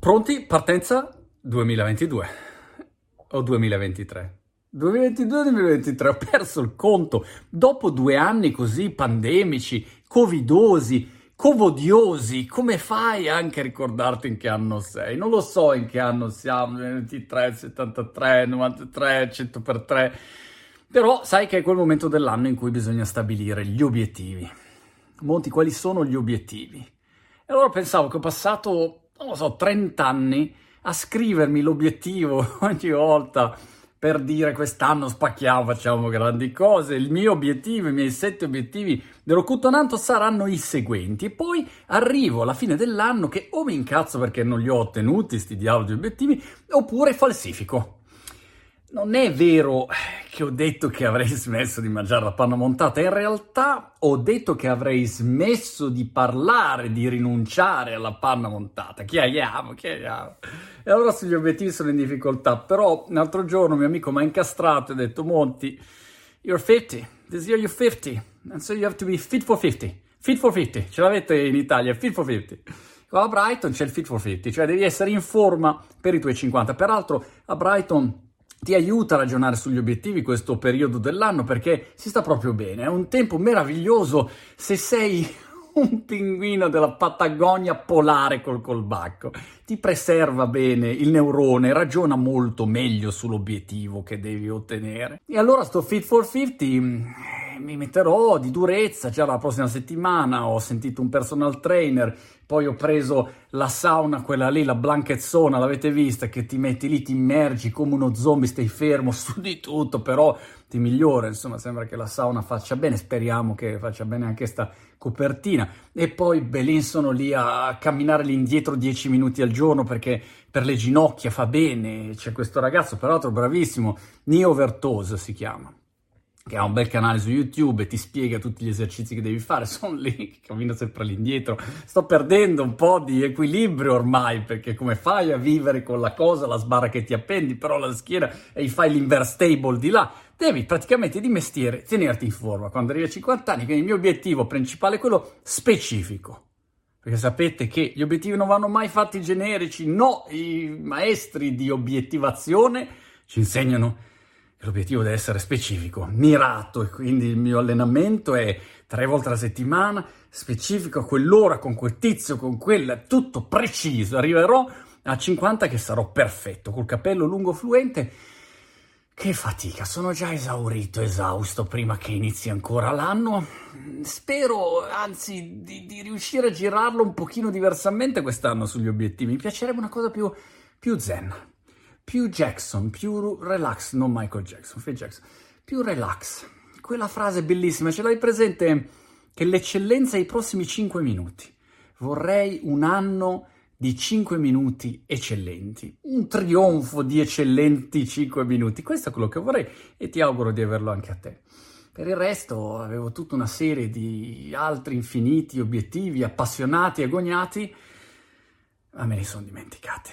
Pronti? Partenza 2022 o 2023? 2022-2023 ho perso il conto dopo due anni così pandemici, covidosi, covodiosi. Come fai anche a ricordarti in che anno sei? Non lo so in che anno siamo, 23, 73, 93, 100 per 3. Però sai che è quel momento dell'anno in cui bisogna stabilire gli obiettivi. Monti, quali sono gli obiettivi? E allora pensavo che ho passato non lo so, 30 anni a scrivermi l'obiettivo ogni volta per dire quest'anno spacchiamo, facciamo grandi cose. Il mio obiettivo, i miei sette obiettivi dell'Occultonanto saranno i seguenti. E poi arrivo alla fine dell'anno che o mi incazzo perché non li ho ottenuti, sti diavoli di obiettivi, oppure falsifico. Non è vero che ho detto che avrei smesso di mangiare la panna montata, in realtà ho detto che avrei smesso di parlare, di rinunciare alla panna montata. Chiariamo, chiariamo. E allora sugli obiettivi sono in difficoltà, però l'altro giorno un mio amico mi ha incastrato e ha detto Monti, you're 50, this year you're 50, and so you have to be fit for 50. Fit for 50, ce l'avete in Italia, fit for 50. Qua a Brighton c'è il fit for 50, cioè devi essere in forma per i tuoi 50. Peraltro a Brighton ti aiuta a ragionare sugli obiettivi questo periodo dell'anno perché si sta proprio bene, è un tempo meraviglioso se sei un pinguino della Patagonia polare col colbacco. Ti preserva bene il neurone, ragiona molto meglio sull'obiettivo che devi ottenere. E allora sto Fit for 50 mi metterò di durezza, già la prossima settimana ho sentito un personal trainer, poi ho preso la sauna, quella lì, la blanchezzona, l'avete vista, che ti metti lì, ti immergi come uno zombie, stai fermo, su di tutto, però ti migliora, insomma sembra che la sauna faccia bene, speriamo che faccia bene anche questa copertina. E poi Belin sono lì a camminare lì indietro 10 minuti al giorno perché per le ginocchia fa bene, c'è questo ragazzo peraltro bravissimo, Nio Vertoso si chiama che ha un bel canale su YouTube e ti spiega tutti gli esercizi che devi fare, sono lì che cammino sempre all'indietro. Sto perdendo un po' di equilibrio ormai, perché come fai a vivere con la cosa, la sbarra che ti appendi, però la schiena e fai l'inverse table di là? Devi praticamente di mestiere tenerti in forma quando arrivi a 50 anni, quindi il mio obiettivo principale è quello specifico. Perché sapete che gli obiettivi non vanno mai fatti generici, no, i maestri di obiettivazione ci insegnano L'obiettivo deve essere specifico, mirato e quindi il mio allenamento è tre volte alla settimana, specifico a quell'ora, con quel tizio, con quella, tutto preciso. Arriverò a 50 che sarò perfetto, col capello lungo fluente. Che fatica, sono già esaurito, esausto prima che inizi ancora l'anno. Spero, anzi, di, di riuscire a girarlo un pochino diversamente quest'anno sugli obiettivi. Mi piacerebbe una cosa più, più zen più Jackson, più relax, non Michael Jackson, Phil Jackson, più relax. Quella frase bellissima, ce l'hai presente? Che l'eccellenza è i prossimi 5 minuti. Vorrei un anno di 5 minuti eccellenti, un trionfo di eccellenti 5 minuti. Questo è quello che vorrei e ti auguro di averlo anche a te. Per il resto avevo tutta una serie di altri infiniti obiettivi appassionati, agognati, ma me li sono dimenticati.